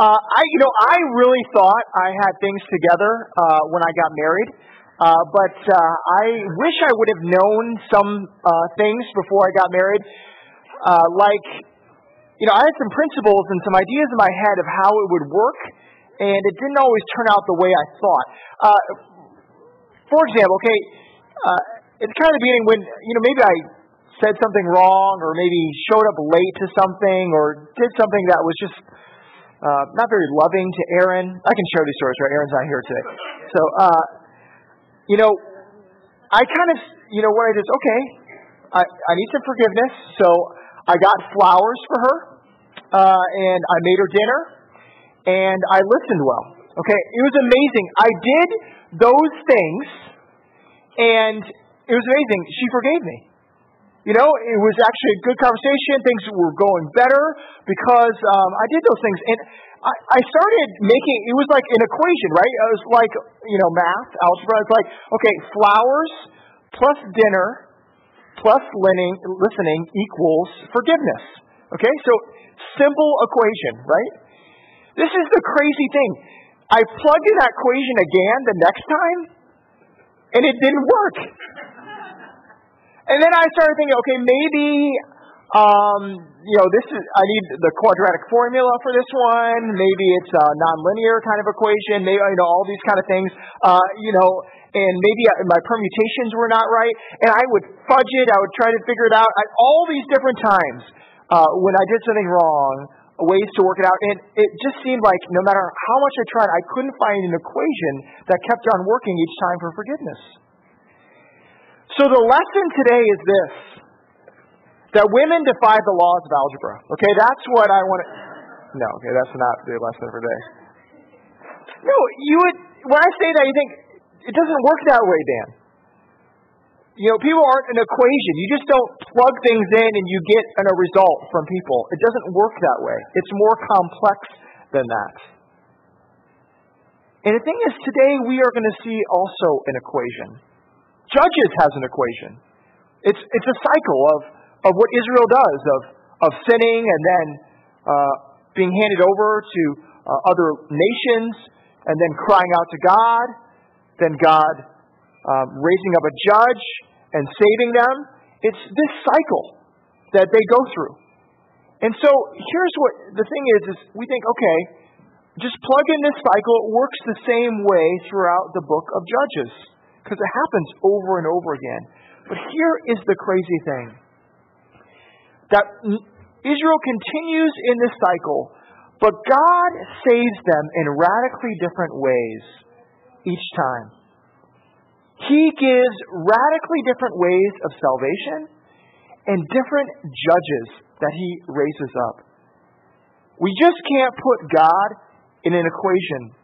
Uh, I, you know, I really thought I had things together uh, when I got married, uh, but uh, I wish I would have known some uh, things before I got married. Uh, like, you know, I had some principles and some ideas in my head of how it would work, and it didn't always turn out the way I thought. Uh, for example, okay, uh, it's kind of beginning when, you know, maybe I said something wrong or maybe showed up late to something or did something that was just uh, not very loving to Aaron. I can share these stories, right? Aaron's not here today. So, uh, you know, I kind of, you know, what I did is, okay, I, I need some forgiveness. So I got flowers for her, uh, and I made her dinner, and I listened well. Okay, it was amazing. I did those things, and it was amazing. She forgave me. You know, it was actually a good conversation. Things were going better because um, I did those things. And I, I started making, it was like an equation, right? It was like, you know, math, algebra. It's like, okay, flowers plus dinner plus listening, listening equals forgiveness. Okay, so simple equation, right? This is the crazy thing. I plugged in that equation again the next time, and it didn't work. And then I started thinking, okay, maybe, um, you know, this is, I need the quadratic formula for this one. Maybe it's a nonlinear kind of equation. Maybe, you know, all these kind of things, uh, you know, and maybe my permutations were not right. And I would fudge it. I would try to figure it out at all these different times, uh, when I did something wrong, ways to work it out. And it just seemed like no matter how much I tried, I couldn't find an equation that kept on working each time for forgiveness. So the lesson today is this that women defy the laws of algebra. Okay, that's what I want to. No, okay, that's not the lesson for today. No, you would. When I say that, you think it doesn't work that way, Dan. You know, people aren't an equation. You just don't plug things in and you get an, a result from people. It doesn't work that way. It's more complex than that. And the thing is, today we are going to see also an equation. Judges has an equation. It's, it's a cycle of, of what Israel does, of, of sinning and then uh, being handed over to uh, other nations, and then crying out to God, then God um, raising up a judge and saving them. It's this cycle that they go through. And so here's what the thing is, is we think, okay, just plug in this cycle. It works the same way throughout the book of Judges because it happens over and over again. But here is the crazy thing that Israel continues in this cycle, but God saves them in radically different ways each time. He gives radically different ways of salvation and different judges that He raises up. We just can't put God in an equation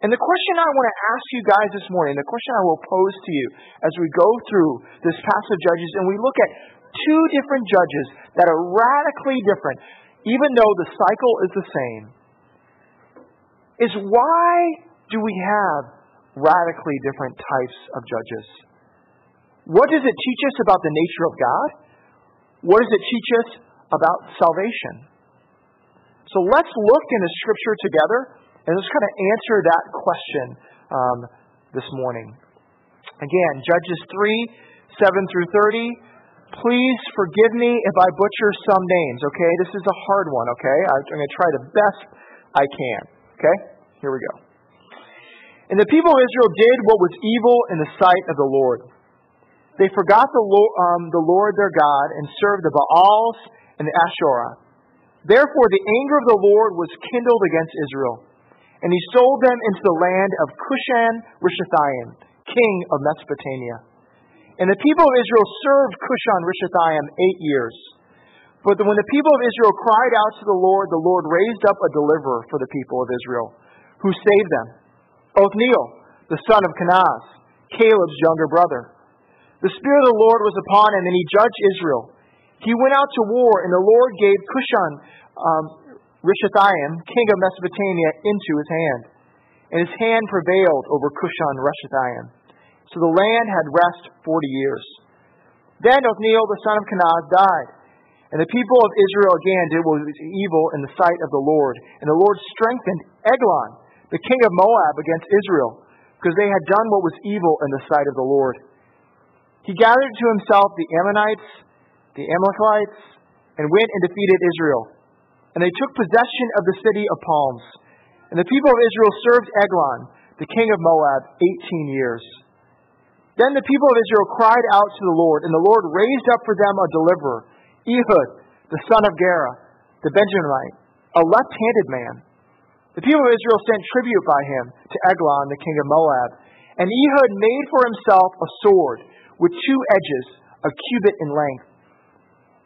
and the question I want to ask you guys this morning, the question I will pose to you as we go through this passage of Judges and we look at two different judges that are radically different, even though the cycle is the same, is why do we have radically different types of judges? What does it teach us about the nature of God? What does it teach us about salvation? So let's look in the scripture together and let's kind of answer that question um, this morning. Again, Judges 3 7 through 30. Please forgive me if I butcher some names, okay? This is a hard one, okay? I'm going to try the best I can, okay? Here we go. And the people of Israel did what was evil in the sight of the Lord. They forgot the Lord, um, the Lord their God and served the Baals and the Asherah. Therefore, the anger of the Lord was kindled against Israel and he sold them into the land of Cushan Rishathaim, king of Mesopotamia. And the people of Israel served Cushan Rishathaim eight years. But when the people of Israel cried out to the Lord, the Lord raised up a deliverer for the people of Israel, who saved them. Othniel, the son of Kenaz, Caleb's younger brother. The Spirit of the Lord was upon him, and he judged Israel. He went out to war, and the Lord gave Cushan um, Rishathaim, king of Mesopotamia, into his hand. And his hand prevailed over Cushan Rishathaim. So the land had rest forty years. Then Othniel the son of Kenaz died, And the people of Israel again did what was evil in the sight of the Lord. And the Lord strengthened Eglon, the king of Moab, against Israel, because they had done what was evil in the sight of the Lord. He gathered to himself the Ammonites, the Amalekites, and went and defeated Israel. And they took possession of the city of palms. And the people of Israel served Eglon, the king of Moab, 18 years. Then the people of Israel cried out to the Lord, and the Lord raised up for them a deliverer Ehud, the son of Gera, the Benjamite, a left handed man. The people of Israel sent tribute by him to Eglon, the king of Moab. And Ehud made for himself a sword with two edges, a cubit in length.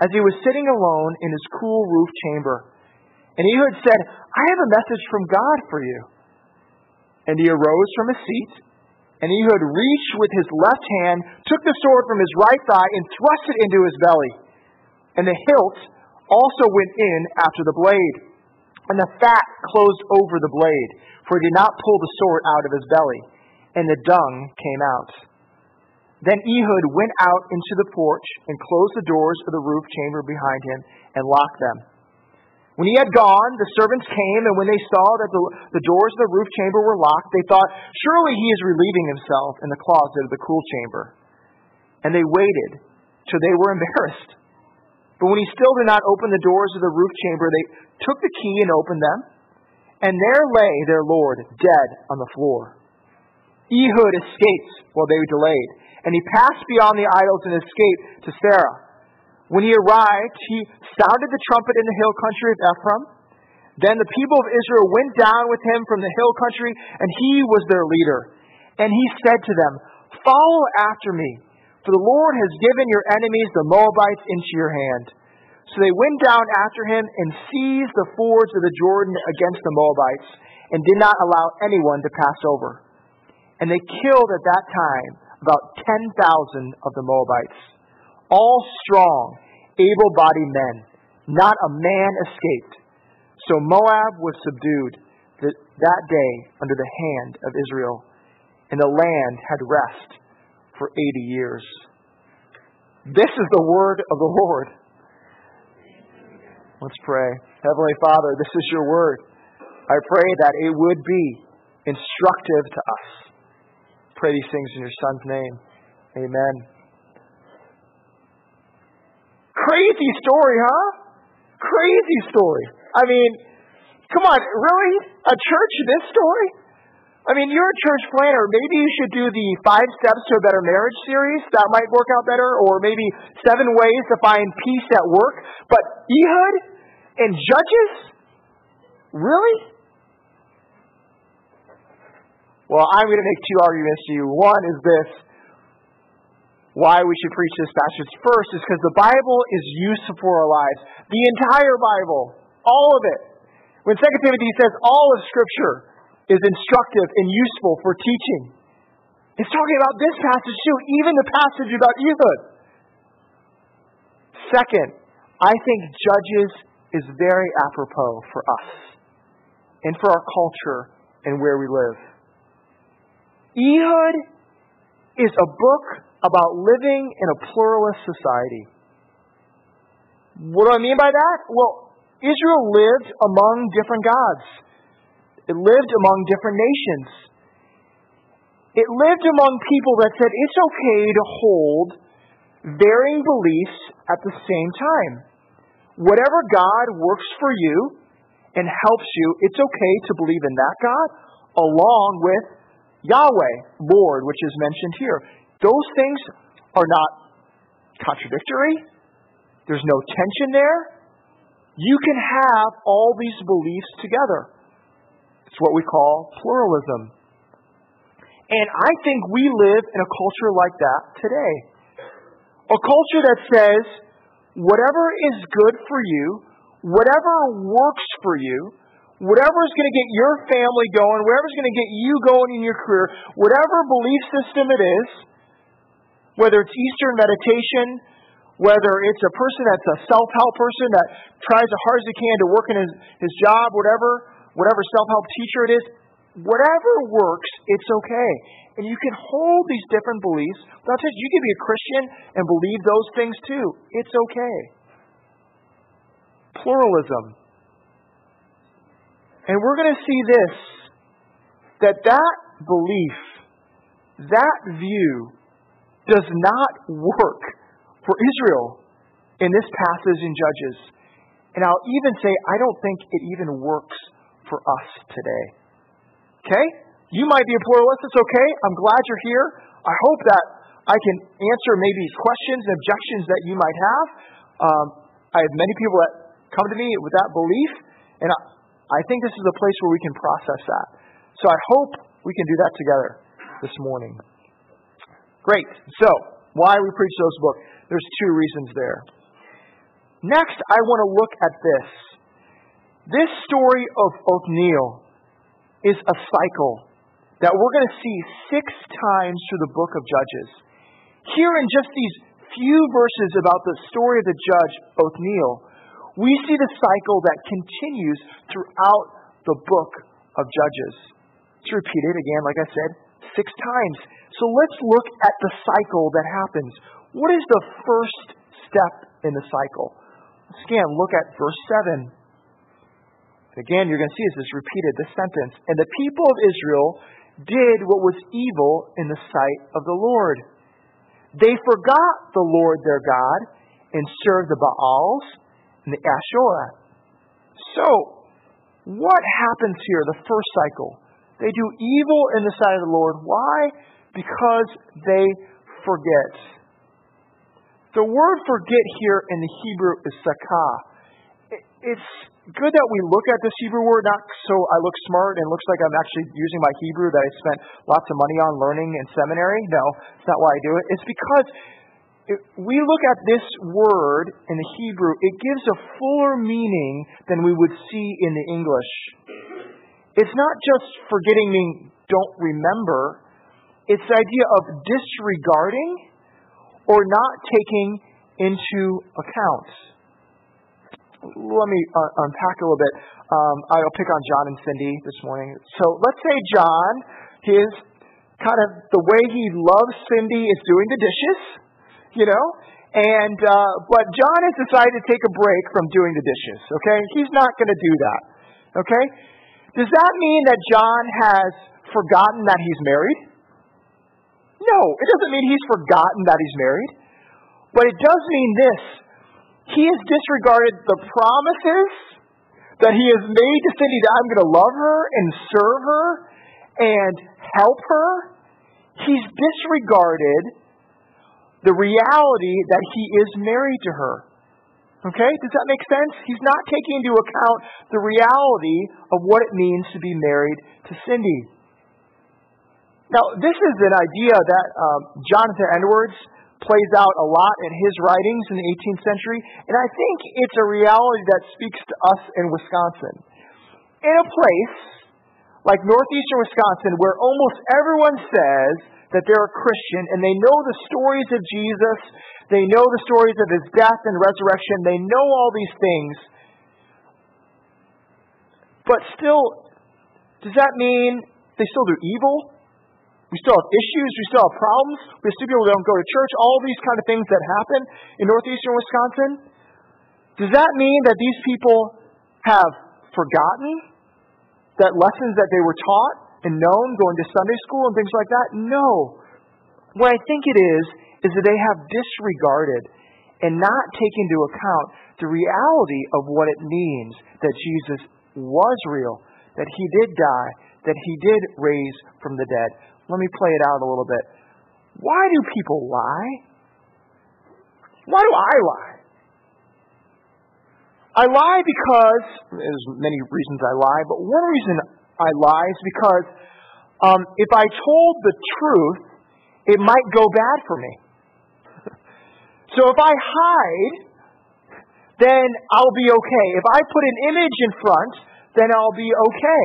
as he was sitting alone in his cool roof chamber. And Ehud said, I have a message from God for you. And he arose from his seat, and Ehud reached with his left hand, took the sword from his right thigh, and thrust it into his belly and the hilt also went in after the blade. And the fat closed over the blade, for he did not pull the sword out of his belly, and the dung came out. Then Ehud went out into the porch and closed the doors of the roof chamber behind him and locked them. When he had gone, the servants came, and when they saw that the, the doors of the roof chamber were locked, they thought, Surely he is relieving himself in the closet of the cool chamber. And they waited till they were embarrassed. But when he still did not open the doors of the roof chamber, they took the key and opened them, and there lay their Lord dead on the floor. Ehud escaped while they were delayed, and he passed beyond the idols and escaped to Seirah. When he arrived, he sounded the trumpet in the hill country of Ephraim. Then the people of Israel went down with him from the hill country, and he was their leader. And he said to them, Follow after me for the Lord has given your enemies, the Moabites, into your hand. So they went down after him and seized the fords of the Jordan against the Moabites, and did not allow anyone to pass over. And they killed at that time about 10,000 of the Moabites, all strong, able bodied men. Not a man escaped. So Moab was subdued that day under the hand of Israel, and the land had rest for 80 years. This is the word of the Lord. Let's pray. Heavenly Father, this is your word. I pray that it would be instructive to us. Pray these things in your Son's name. Amen. Crazy story, huh? Crazy story. I mean, come on, really? A church this story? I mean, you're a church planter. Maybe you should do the Five Steps to a Better Marriage series. That might work out better. Or maybe Seven Ways to Find Peace at Work. But Ehud and Judges? Really? Well, I'm going to make two arguments to you. One is this why we should preach this passage first is because the Bible is useful for our lives. The entire Bible, all of it. When 2 Timothy says all of Scripture, is instructive and useful for teaching. It's talking about this passage too, even the passage about Ehud. Second, I think Judges is very apropos for us and for our culture and where we live. Ehud is a book about living in a pluralist society. What do I mean by that? Well, Israel lived among different gods. It lived among different nations. It lived among people that said it's okay to hold varying beliefs at the same time. Whatever God works for you and helps you, it's okay to believe in that God along with Yahweh, Lord, which is mentioned here. Those things are not contradictory. There's no tension there. You can have all these beliefs together. It's what we call pluralism. And I think we live in a culture like that today. A culture that says whatever is good for you, whatever works for you, whatever is going to get your family going, whatever is going to get you going in your career, whatever belief system it is, whether it's Eastern meditation, whether it's a person that's a self help person that tries as hard as he can to work in his, his job, whatever, whatever self help teacher it is, whatever works, it's okay. And you can hold these different beliefs. That's it. You can be a Christian and believe those things too. It's okay. Pluralism. And we're going to see this that that belief, that view, does not work for Israel in this passage in Judges. And I'll even say, I don't think it even works for us today. Okay? You might be a pluralist. It's okay. I'm glad you're here. I hope that I can answer maybe questions and objections that you might have. Um, I have many people that come to me with that belief, and I, I think this is a place where we can process that. So I hope we can do that together this morning. Great. So, why we preach those books? There's two reasons there. Next, I want to look at this. This story of Othniel is a cycle that we're going to see six times through the book of Judges. Here in just these few verses about the story of the judge Othniel, we see the cycle that continues throughout the book of Judges. It's repeated again, like I said, six times. So let's look at the cycle that happens. What is the first step in the cycle? Again look at verse 7. Again, you're going to see this repeated, this sentence. And the people of Israel did what was evil in the sight of the Lord. They forgot the Lord their God and served the Baals Asherah. So, what happens here, the first cycle? They do evil in the sight of the Lord. Why? Because they forget. The word forget here in the Hebrew is sakah. It's good that we look at this Hebrew word, not so I look smart and looks like I'm actually using my Hebrew that I spent lots of money on learning in seminary. No, it's not why I do it. It's because if we look at this word in the Hebrew, it gives a fuller meaning than we would see in the English. It's not just forgetting meaning don't remember, it's the idea of disregarding or not taking into account. Let me uh, unpack a little bit. Um, I'll pick on John and Cindy this morning. So let's say John, his kind of the way he loves Cindy is doing the dishes you know? And, uh, but John has decided to take a break from doing the dishes, okay? He's not going to do that, okay? Does that mean that John has forgotten that he's married? No, it doesn't mean he's forgotten that he's married. But it does mean this he has disregarded the promises that he has made to Cindy that I'm going to love her and serve her and help her. He's disregarded the reality that he is married to her. Okay? Does that make sense? He's not taking into account the reality of what it means to be married to Cindy. Now, this is an idea that um, Jonathan Edwards plays out a lot in his writings in the 18th century, and I think it's a reality that speaks to us in Wisconsin. In a place like northeastern Wisconsin, where almost everyone says that they're a Christian and they know the stories of Jesus, they know the stories of his death and resurrection, they know all these things. But still, does that mean they still do evil? We still have issues, we still have problems, we still people don't go to church, all these kind of things that happen in northeastern Wisconsin. Does that mean that these people have forgotten that lessons that they were taught? and known going to Sunday school and things like that? No. What I think it is, is that they have disregarded and not taken into account the reality of what it means that Jesus was real, that he did die, that he did raise from the dead. Let me play it out a little bit. Why do people lie? Why do I lie? I lie because, there's many reasons I lie, but one reason I lie is because um, if I told the truth, it might go bad for me. so if I hide then I'll be okay. If I put an image in front, then I'll be okay.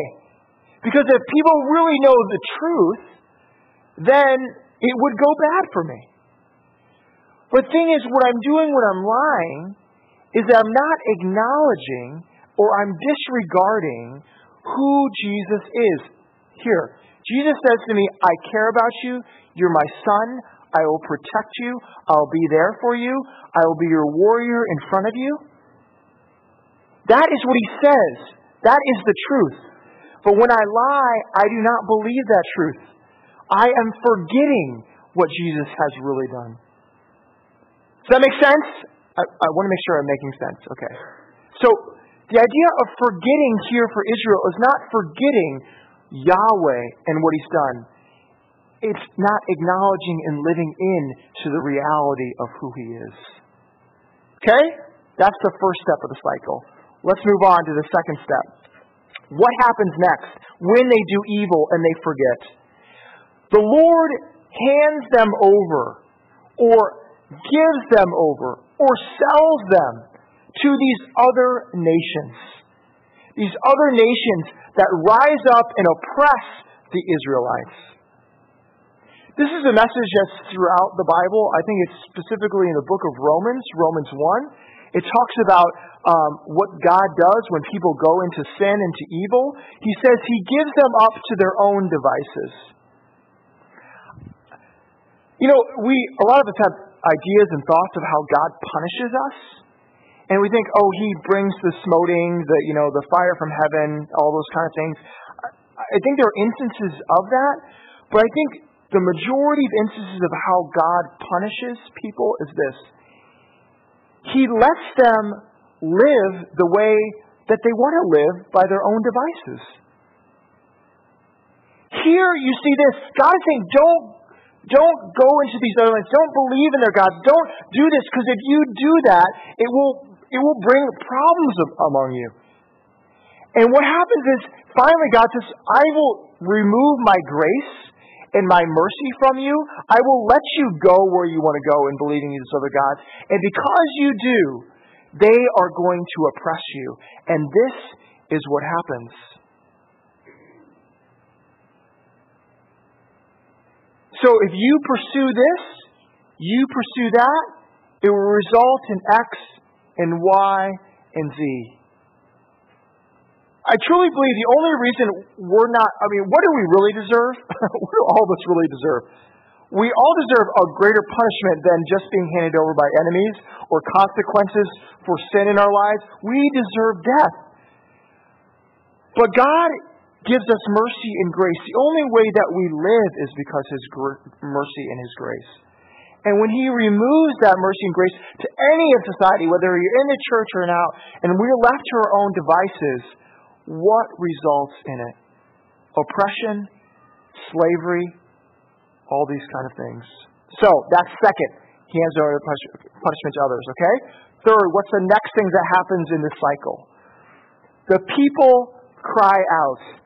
Because if people really know the truth, then it would go bad for me. But the thing is, what I'm doing when I'm lying is that I'm not acknowledging or I'm disregarding who Jesus is. Here, Jesus says to me, I care about you. You're my son. I will protect you. I'll be there for you. I will be your warrior in front of you. That is what he says. That is the truth. But when I lie, I do not believe that truth. I am forgetting what Jesus has really done. Does that make sense? I, I want to make sure I'm making sense. Okay. So, the idea of forgetting here for Israel is not forgetting Yahweh and what He's done. It's not acknowledging and living in to the reality of who He is. Okay? That's the first step of the cycle. Let's move on to the second step. What happens next when they do evil and they forget? The Lord hands them over or gives them over or sells them to these other nations. These other nations that rise up and oppress the Israelites. This is a message that's throughout the Bible. I think it's specifically in the book of Romans, Romans 1. It talks about um, what God does when people go into sin, into evil. He says He gives them up to their own devices. You know, we a lot of us have ideas and thoughts of how God punishes us. And we think, oh, he brings the smoting, the you know, the fire from heaven, all those kind of things. I think there are instances of that, but I think the majority of instances of how God punishes people is this. He lets them live the way that they want to live by their own devices. Here you see this. God is saying, don't don't go into these other lands. Don't believe in their gods. Don't do this because if you do that, it will it will bring problems among you. And what happens is finally God says, "I will remove my grace and my mercy from you. I will let you go where you want to go in believing these other gods. And because you do, they are going to oppress you. And this is what happens." So if you pursue this, you pursue that, it will result in X and Y and Z. I truly believe the only reason we're not, I mean, what do we really deserve? what do all of us really deserve? We all deserve a greater punishment than just being handed over by enemies or consequences for sin in our lives. We deserve death. But God gives us mercy and grace. The only way that we live is because His gr- mercy and His grace. And when He removes that mercy and grace to any in society, whether you're in the church or not, and we're left to our own devices, what results in it? Oppression, slavery, all these kind of things. So, that's second. He hands over punishment to others, okay? Third, what's the next thing that happens in this cycle? The people cry out.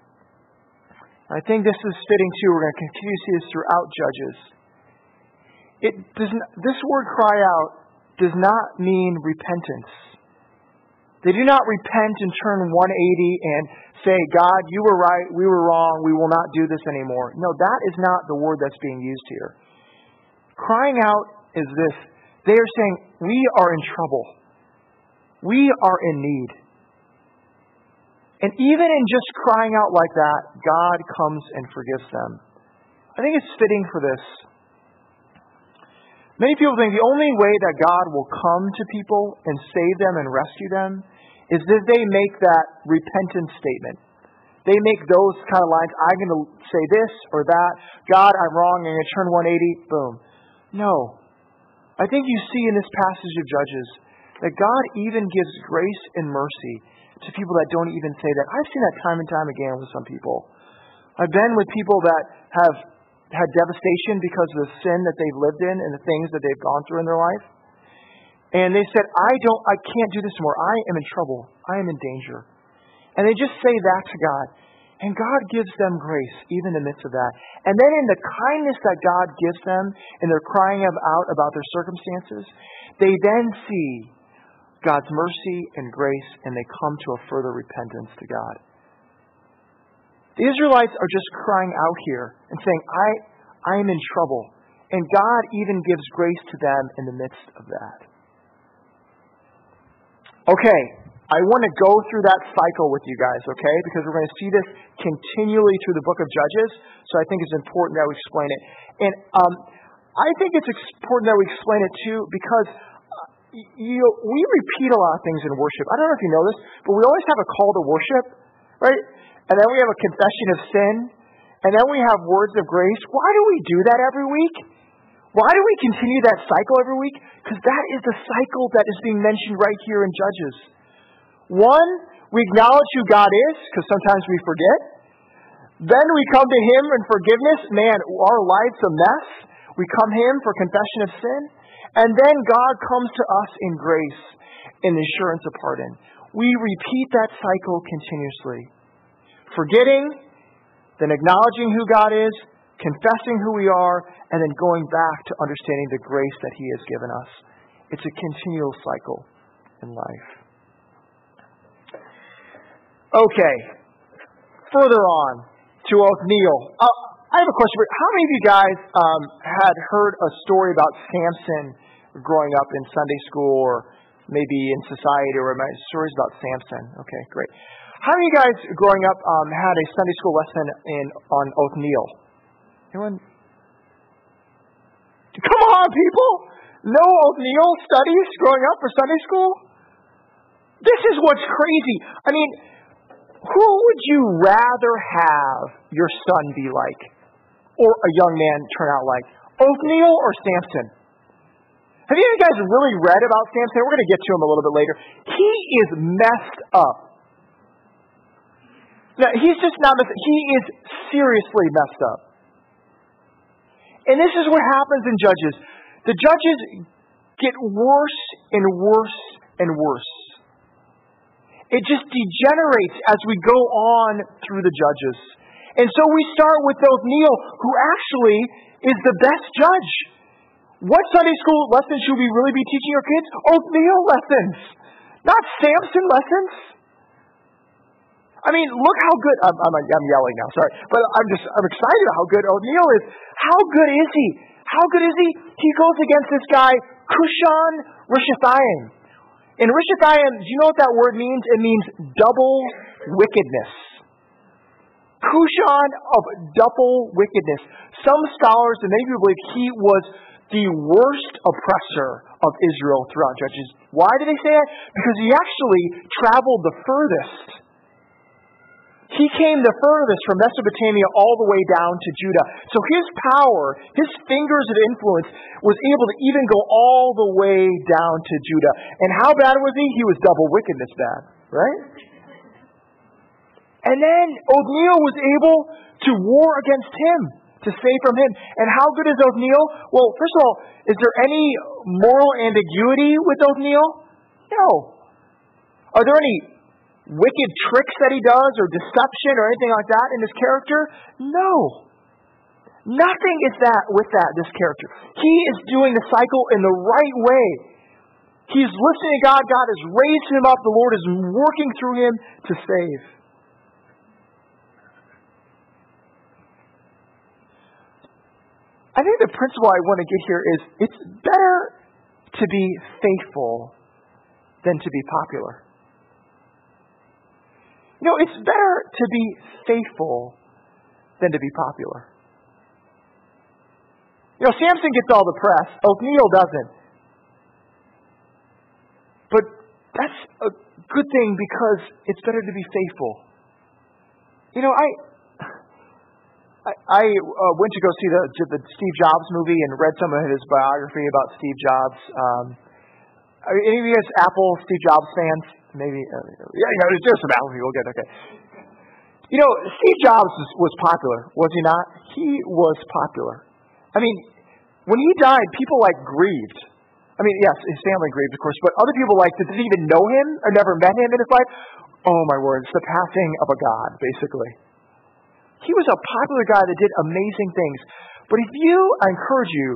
I think this is fitting too. We're going to continue to see this throughout Judges. It does not, this word cry out does not mean repentance. They do not repent and turn 180 and say, God, you were right, we were wrong, we will not do this anymore. No, that is not the word that's being used here. Crying out is this they are saying, We are in trouble, we are in need. And even in just crying out like that, God comes and forgives them. I think it's fitting for this. Many people think the only way that God will come to people and save them and rescue them is if they make that repentance statement. They make those kind of lines. I'm going to say this or that. God, I'm wrong. I'm going to turn 180. Boom. No. I think you see in this passage of Judges that God even gives grace and mercy to people that don't even say that. I've seen that time and time again with some people. I've been with people that have had devastation because of the sin that they've lived in and the things that they've gone through in their life. And they said, I don't, I can't do this anymore. I am in trouble. I am in danger. And they just say that to God. And God gives them grace, even in the midst of that. And then in the kindness that God gives them, and they're crying out about their circumstances, they then see God's mercy and grace and they come to a further repentance to God. The Israelites are just crying out here and saying, I, I am in trouble. And God even gives grace to them in the midst of that. Okay, I want to go through that cycle with you guys, okay? Because we're going to see this continually through the book of Judges. So I think it's important that we explain it. And um, I think it's important that we explain it too because you know, we repeat a lot of things in worship. I don't know if you know this, but we always have a call to worship, right? And then we have a confession of sin. And then we have words of grace. Why do we do that every week? Why do we continue that cycle every week? Because that is the cycle that is being mentioned right here in Judges. One, we acknowledge who God is, because sometimes we forget. Then we come to Him in forgiveness. Man, our life's a mess. We come Him for confession of sin. And then God comes to us in grace, in the assurance of pardon. We repeat that cycle continuously. Forgetting, then acknowledging who God is, confessing who we are, and then going back to understanding the grace that He has given us. It's a continual cycle in life. Okay, further on to Othniel. Uh, I have a question for you. How many of you guys um, had heard a story about Samson growing up in Sunday school or maybe in society or my stories about Samson? Okay, great. How many of you guys growing up um, had a Sunday school lesson in on Othniel? Anyone? Come on, people! No Othniel studies growing up for Sunday school? This is what's crazy. I mean, who would you rather have your son be like? Or a young man turn out like? Othniel or Samson? Have any of you guys really read about Samson? We're going to get to him a little bit later. He is messed up. Now, he's just not messed up. He is seriously messed up. And this is what happens in Judges. The judges get worse and worse and worse. It just degenerates as we go on through the judges. And so we start with Othniel, who actually is the best judge. What Sunday school lessons should we really be teaching our kids? Othniel lessons, not Samson lessons. I mean, look how good. I'm, I'm, I'm yelling now, sorry. But I'm just, I'm excited about how good Othniel is. How good is he? How good is he? He goes against this guy, Cushan Rishathaim. In Rishathaim, do you know what that word means? It means double wickedness. Cushan of double wickedness. Some scholars, and people believe he was the worst oppressor of Israel throughout Judges. Why do they say that? Because he actually traveled the furthest he came the furthest from Mesopotamia all the way down to Judah. So his power, his fingers of influence, was able to even go all the way down to Judah. And how bad was he? He was double wickedness bad, right? And then Othniel was able to war against him, to save from him. And how good is Othniel? Well, first of all, is there any moral ambiguity with Othniel? No. Are there any wicked tricks that he does or deception or anything like that in his character? No. Nothing is that with that, this character. He is doing the cycle in the right way. He's listening to God. God has raised him up. The Lord is working through him to save. I think the principle I want to get here is it's better to be faithful than to be popular. You know, it's better to be faithful than to be popular. You know, Samson gets all the press, Othniel doesn't. But that's a good thing because it's better to be faithful. You know, I I, uh, went to go see the, the Steve Jobs movie and read some of his biography about Steve Jobs. Um, are any of you guys Apple Steve Jobs fans? maybe, uh, yeah, you know, there's some Apple people. Good, okay. You know, Steve Jobs was, was popular, was he not? He was popular. I mean, when he died, people like grieved. I mean, yes, his family grieved, of course, but other people like didn't even know him or never met him in his life? Oh my word, it's the passing of a god, basically. He was a popular guy that did amazing things. But if you, I encourage you,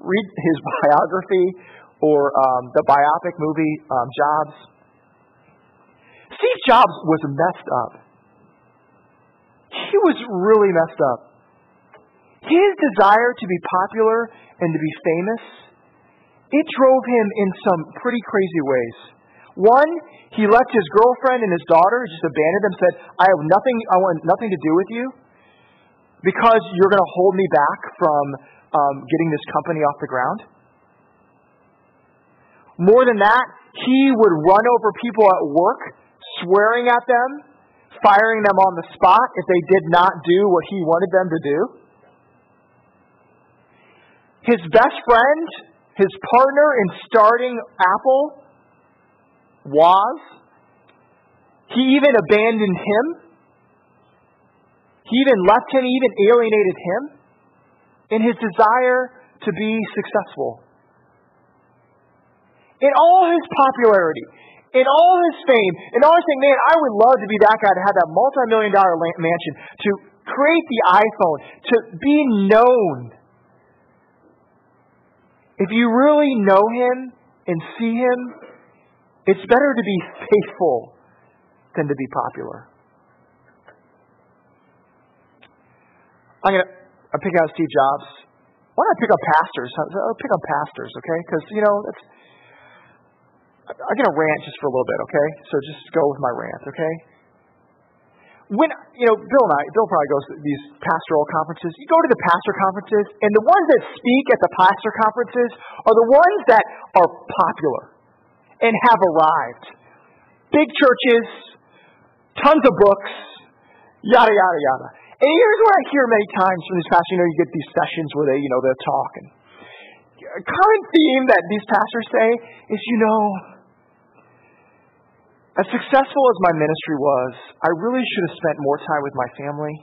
read his biography, or um, the biopic movie um, Jobs. Steve Jobs was messed up. He was really messed up. His desire to be popular and to be famous, it drove him in some pretty crazy ways. One, he left his girlfriend and his daughter, just abandoned them, said, I have nothing, I want nothing to do with you because you're going to hold me back from um, getting this company off the ground. More than that, he would run over people at work, swearing at them, firing them on the spot if they did not do what he wanted them to do. His best friend, his partner in starting Apple, was. He even abandoned him. He even left him, he even alienated him in his desire to be successful. In all his popularity, in all his fame, in all his saying, man, I would love to be that guy to have that multi million dollar mansion, to create the iPhone, to be known. If you really know him and see him, it's better to be faithful than to be popular. I'm going to pick out Steve Jobs. Why don't I pick up pastors? I'll pick up pastors, okay? Because, you know, that's. I'm going to rant just for a little bit, okay? So just go with my rant, okay? When, you know, Bill and I, Bill probably goes to these pastoral conferences. You go to the pastor conferences, and the ones that speak at the pastor conferences are the ones that are popular and have arrived. Big churches, tons of books, yada, yada, yada. And here's what I hear many times from these pastors. You know, you get these sessions where they, you know, they're talking. A common theme that these pastors say is, you know, as successful as my ministry was, I really should have spent more time with my family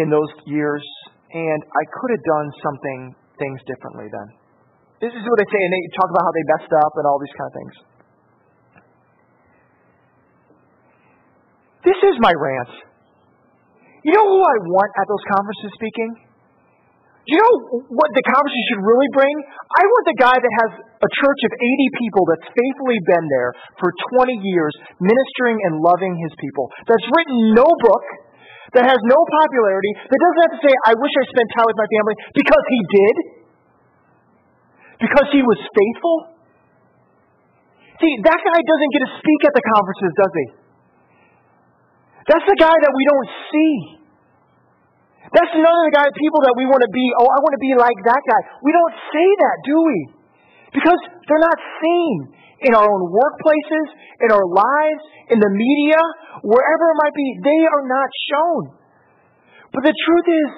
in those years, and I could have done something, things differently then. This is what they say, and they talk about how they messed up and all these kind of things. This is my rant. You know who I want at those conferences speaking? Do you know what the conferences should really bring? I want the guy that has a church of 80 people that's faithfully been there for 20 years, ministering and loving his people, that's written no book, that has no popularity, that doesn't have to say, I wish I spent time with my family, because he did, because he was faithful. See, that guy doesn't get to speak at the conferences, does he? That's the guy that we don't see. That's of guy, people that we want to be, oh, I want to be like that guy. We don't say that, do we? Because they're not seen in our own workplaces, in our lives, in the media, wherever it might be. They are not shown. But the truth is,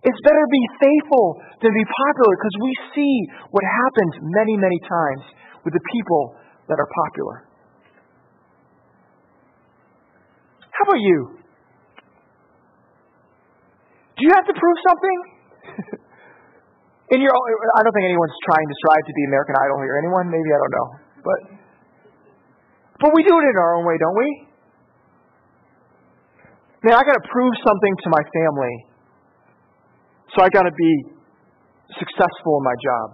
it's better to be faithful than be popular because we see what happens many, many times with the people that are popular. How about you? Do you have to prove something? In your, I don't think anyone's trying to strive to be American Idol here. Anyone? Maybe I don't know, but but we do it in our own way, don't we? Man, I got to prove something to my family, so I got to be successful in my job.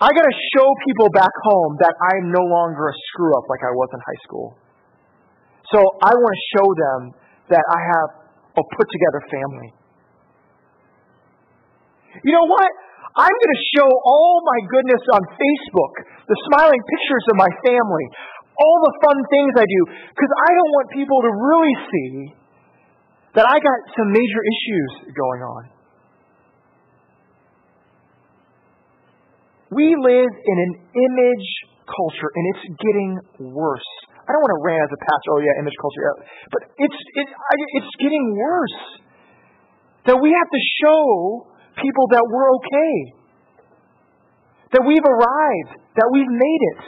I got to show people back home that I'm no longer a screw up like I was in high school. So I want to show them that I have a put together family. You know what? I'm going to show all my goodness on Facebook, the smiling pictures of my family, all the fun things I do, because I don't want people to really see that I got some major issues going on. We live in an image culture, and it's getting worse. I don't want to rant as a pastor. Oh yeah, image culture. Yeah. But it's it, it's getting worse. That we have to show people that we're okay, that we've arrived, that we've made it.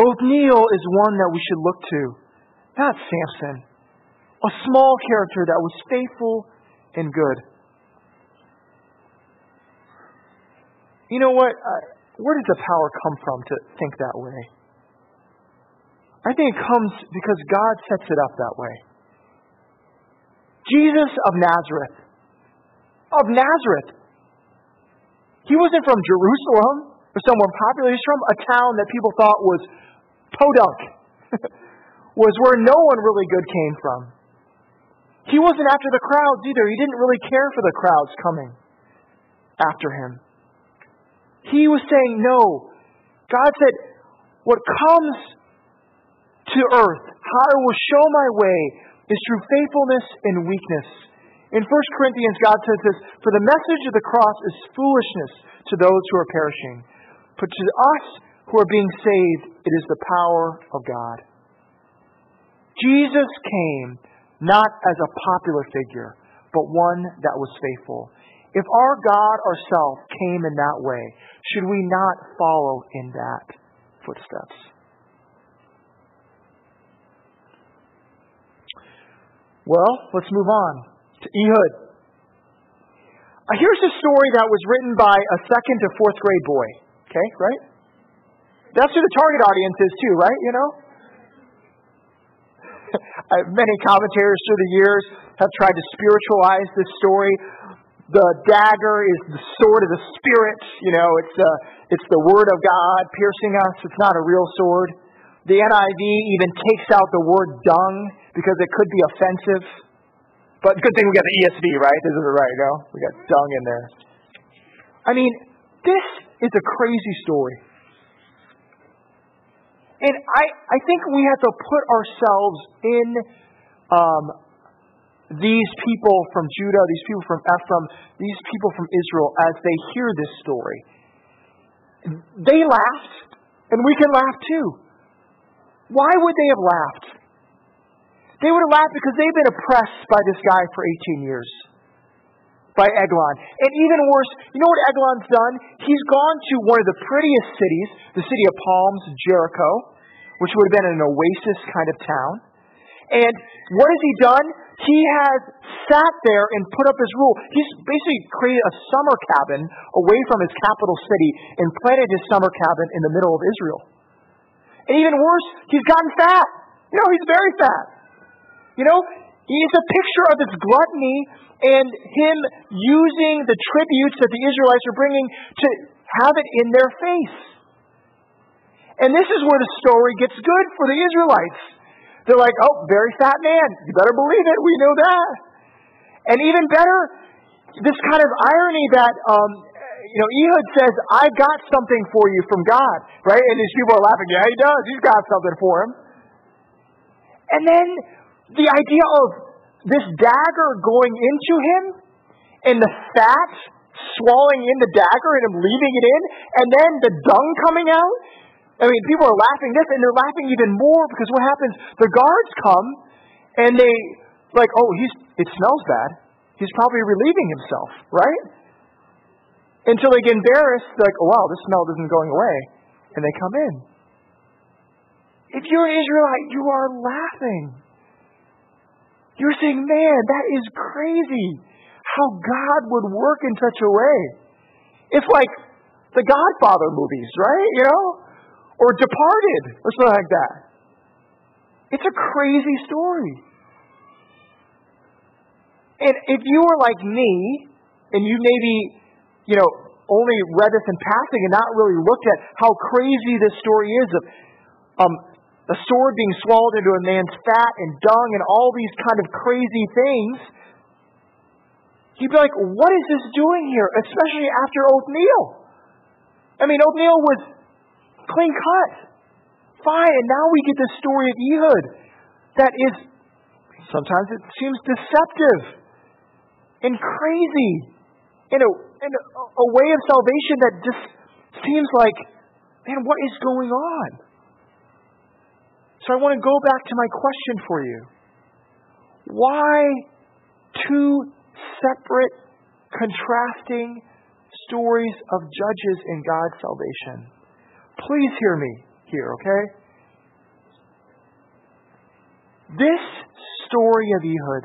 Othniel is one that we should look to, not Samson, a small character that was faithful and good. You know what? Where does the power come from to think that way? I think it comes because God sets it up that way. Jesus of Nazareth, of Nazareth, He wasn't from Jerusalem or somewhere popular. He's from a town that people thought was podunk, was where no one really good came from. He wasn't after the crowds either. He didn't really care for the crowds coming after him. He was saying, No. God said, What comes to earth, how I will show my way, is through faithfulness and weakness. In 1 Corinthians, God says this For the message of the cross is foolishness to those who are perishing, but to us who are being saved, it is the power of God. Jesus came not as a popular figure, but one that was faithful. If our God ourselves came in that way, should we not follow in that footsteps? Well, let's move on to Ehud. Here's a story that was written by a second to fourth grade boy. Okay, right? That's who the target audience is, too, right? You know? Many commentators through the years have tried to spiritualize this story. The dagger is the sword of the Spirit. You know, it's, uh, it's the Word of God piercing us. It's not a real sword. The NIV even takes out the word dung because it could be offensive. But good thing we got the ESV, right? This is it right, no? We got dung in there. I mean, this is a crazy story. And I, I think we have to put ourselves in um, these people from Judah, these people from Ephraim, these people from Israel as they hear this story. They laughed, and we can laugh too. Why would they have laughed? They would have laughed because they've been oppressed by this guy for 18 years, by Eglon. And even worse, you know what Eglon's done? He's gone to one of the prettiest cities, the city of Palms, Jericho, which would have been an oasis kind of town. And what has he done? He has sat there and put up his rule. He's basically created a summer cabin away from his capital city and planted his summer cabin in the middle of Israel. And even worse, he's gotten fat. You know, he's very fat. You know, he's a picture of his gluttony and him using the tributes that the Israelites are bringing to have it in their face. And this is where the story gets good for the Israelites. They're like, oh, very fat man. You better believe it. We know that. And even better, this kind of irony that, um, you know, Ehud says, I got something for you from God, right? And these people are laughing. Yeah, he does. He's got something for him. And then the idea of this dagger going into him and the fat swallowing in the dagger and him leaving it in, and then the dung coming out. I mean, people are laughing this, and they're laughing even more because what happens? The guards come and they like, oh, he's it smells bad. He's probably relieving himself, right? Until they get embarrassed, like, oh wow, this smell isn't going away, and they come in. If you're an Israelite, you are laughing. You're saying, man, that is crazy how God would work in such a way. It's like the Godfather movies, right? You know? Or Departed, or something like that. It's a crazy story. And if you were like me, and you maybe, you know, only read this in passing and not really looked at how crazy this story is of um, a sword being swallowed into a man's fat and dung and all these kind of crazy things, you'd be like, what is this doing here? Especially after Othniel. I mean, Othniel was clean cut. Fine, and now we get the story of Ehud that is, sometimes it seems deceptive and crazy in a, in a way of salvation that just seems like, man, what is going on? So I want to go back to my question for you. Why two separate, contrasting stories of judges in God's salvation? Please hear me here, okay? This story of Ehud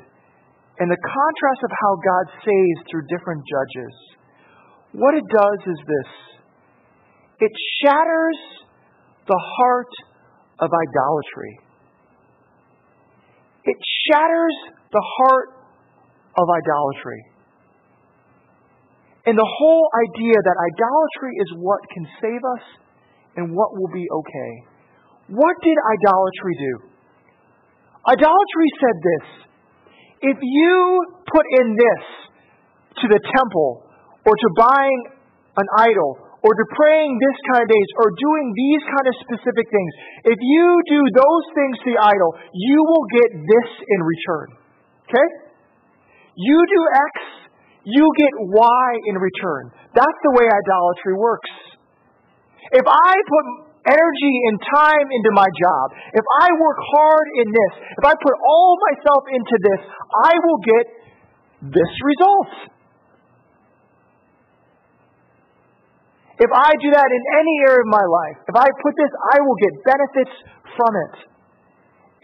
and the contrast of how God saves through different judges, what it does is this it shatters the heart of idolatry. It shatters the heart of idolatry. And the whole idea that idolatry is what can save us and what will be okay. What did idolatry do? Idolatry said this if you put in this to the temple or to buying an idol or to praying this kind of days or doing these kind of specific things, if you do those things to the idol, you will get this in return. Okay? You do X, you get Y in return. That's the way idolatry works. If I put energy and time into my job, if I work hard in this, if I put all myself into this, I will get this result. If I do that in any area of my life, if I put this, I will get benefits from it.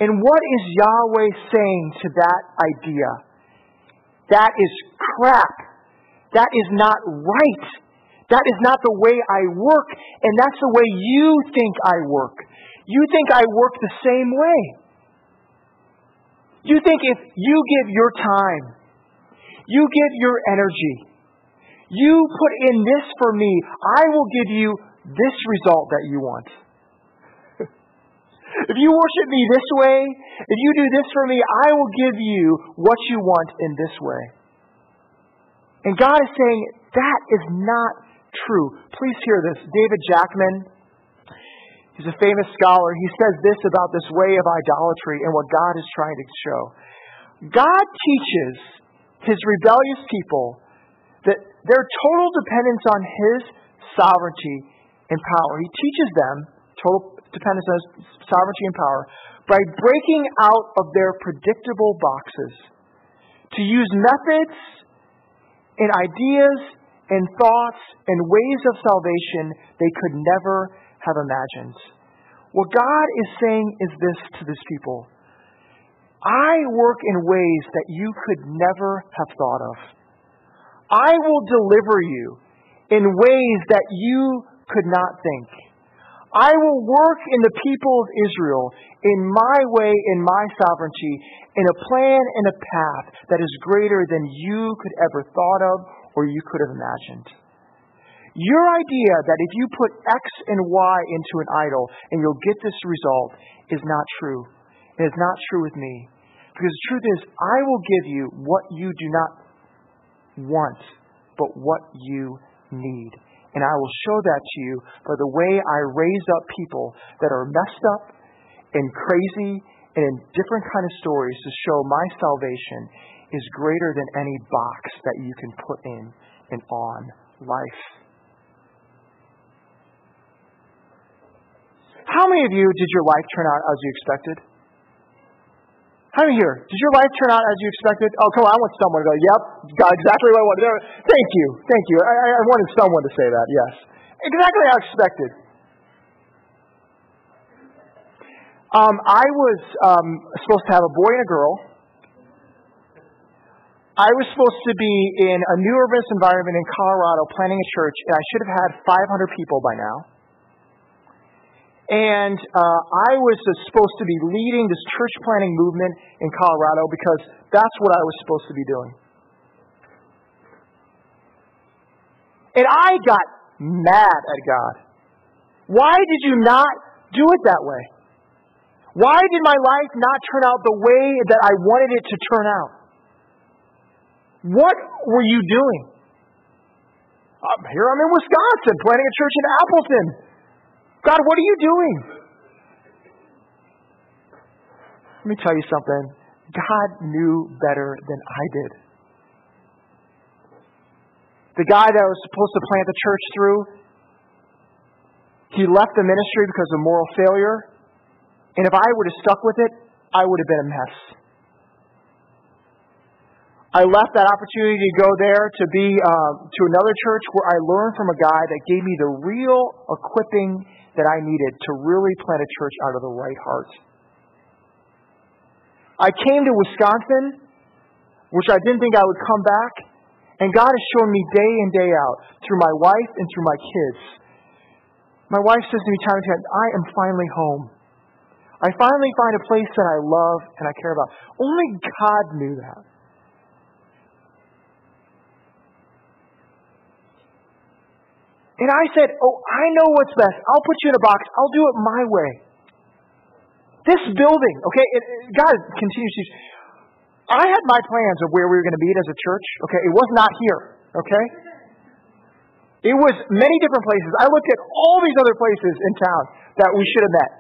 And what is Yahweh saying to that idea? That is crap. That is not right. That is not the way I work, and that's the way you think I work. You think I work the same way. You think if you give your time, you give your energy, you put in this for me, I will give you this result that you want. if you worship me this way, if you do this for me, I will give you what you want in this way. And God is saying that is not true. Please hear this. David Jackman, he's a famous scholar. He says this about this way of idolatry and what God is trying to show. God teaches his rebellious people that their total dependence on His sovereignty and power. He teaches them total dependence on His sovereignty and power by breaking out of their predictable boxes to use methods and ideas and thoughts and ways of salvation they could never have imagined. What God is saying is this to these people I work in ways that you could never have thought of. I will deliver you in ways that you could not think. I will work in the people of Israel in my way, in my sovereignty, in a plan and a path that is greater than you could ever thought of or you could have imagined. Your idea that if you put X and Y into an idol and you'll get this result is not true. It is not true with me. Because the truth is, I will give you what you do not want, but what you need. And I will show that to you by the way I raise up people that are messed up and crazy and in different kind of stories to show my salvation is greater than any box that you can put in and on life. How many of you did your life turn out as you expected? How many here? Did your life turn out as you expected? Oh, come on, I want someone to go, yep, got exactly what I wanted. Thank you, thank you. I, I wanted someone to say that, yes. Exactly how I expected. Um, I was um, supposed to have a boy and a girl. I was supposed to be in a new urban environment in Colorado planting a church, and I should have had 500 people by now. And uh, I was supposed to be leading this church planting movement in Colorado because that's what I was supposed to be doing. And I got mad at God. Why did you not do it that way? Why did my life not turn out the way that I wanted it to turn out? What were you doing? Um, here I'm in Wisconsin planting a church in Appleton. God, what are you doing? Let me tell you something. God knew better than I did. The guy that I was supposed to plant the church through, he left the ministry because of moral failure. And if I would have stuck with it, I would have been a mess. I left that opportunity to go there to be uh, to another church where I learned from a guy that gave me the real equipping that I needed to really plant a church out of the right heart. I came to Wisconsin, which I didn't think I would come back, and God has shown me day in, day out, through my wife and through my kids. My wife says to me time and time, I am finally home. I finally find a place that I love and I care about. Only God knew that. And I said, Oh, I know what's best. I'll put you in a box. I'll do it my way. This building, okay, it, God continues to. I had my plans of where we were going to meet as a church, okay? It was not here, okay? It was many different places. I looked at all these other places in town that we should have met.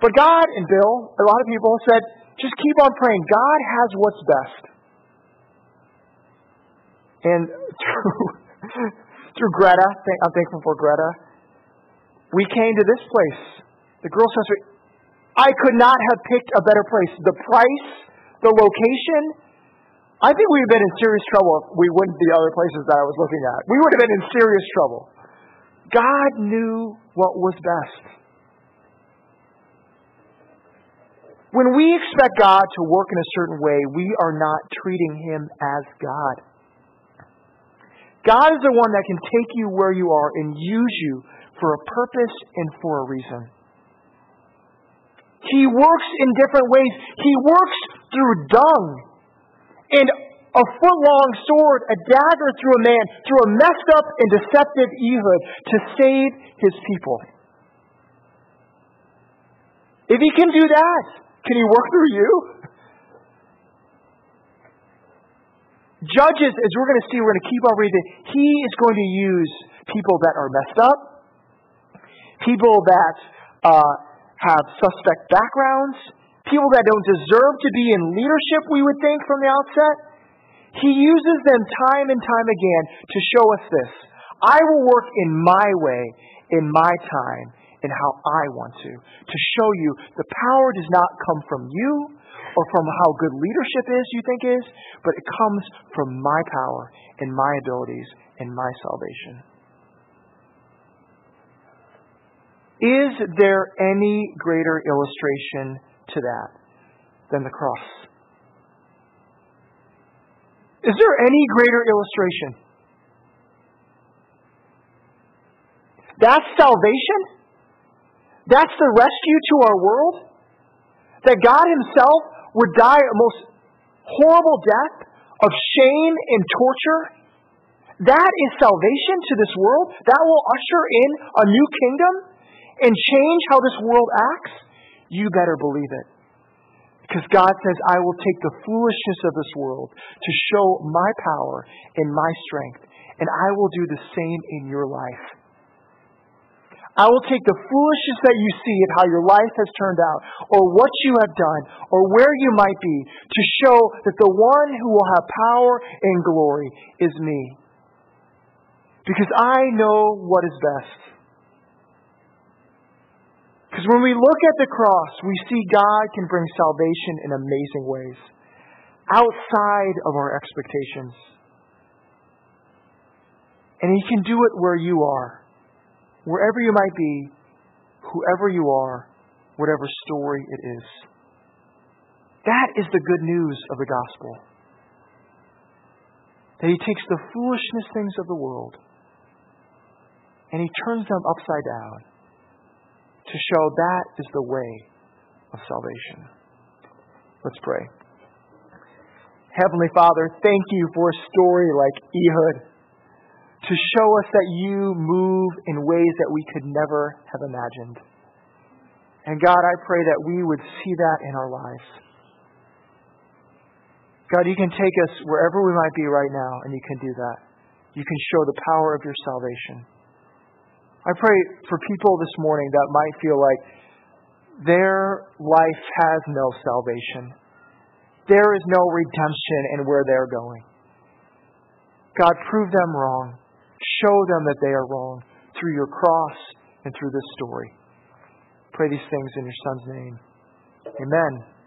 But God and Bill, a lot of people said, just keep on praying. God has what's best. And through, Greta, I'm thankful for Greta, we came to this place, the Girls Center. I could not have picked a better place. The price, the location, I think we'd have been in serious trouble if we went to the other places that I was looking at. We would have been in serious trouble. God knew what was best. When we expect God to work in a certain way, we are not treating Him as God. God is the one that can take you where you are and use you for a purpose and for a reason. He works in different ways. He works through dung and a foot long sword, a dagger through a man, through a messed up and deceptive Ehud to save his people. If he can do that, can he work through you? Judges, as we're going to see, we're going to keep on reading, he is going to use people that are messed up, people that uh, have suspect backgrounds, people that don't deserve to be in leadership, we would think from the outset. He uses them time and time again to show us this. I will work in my way, in my time, in how I want to. To show you the power does not come from you or from how good leadership is, you think is, but it comes from my power and my abilities and my salvation. Is there any greater illustration to that than the cross? Is there any greater illustration? That's salvation? That's the rescue to our world? That God Himself would die a most horrible death of shame and torture? That is salvation to this world? That will usher in a new kingdom and change how this world acts? You better believe it. Because God says, I will take the foolishness of this world to show my power and my strength, and I will do the same in your life. I will take the foolishness that you see of how your life has turned out, or what you have done, or where you might be, to show that the one who will have power and glory is me. Because I know what is best. Because when we look at the cross, we see God can bring salvation in amazing ways, outside of our expectations. And He can do it where you are, wherever you might be, whoever you are, whatever story it is. That is the good news of the gospel. That He takes the foolishness things of the world and He turns them upside down to show that is the way of salvation. Let's pray. Heavenly Father, thank you for a story like Ehud to show us that you move in ways that we could never have imagined. And God, I pray that we would see that in our lives. God, you can take us wherever we might be right now, and you can do that. You can show the power of your salvation. I pray for people this morning that might feel like their life has no salvation. There is no redemption in where they're going. God, prove them wrong. Show them that they are wrong through your cross and through this story. Pray these things in your Son's name. Amen.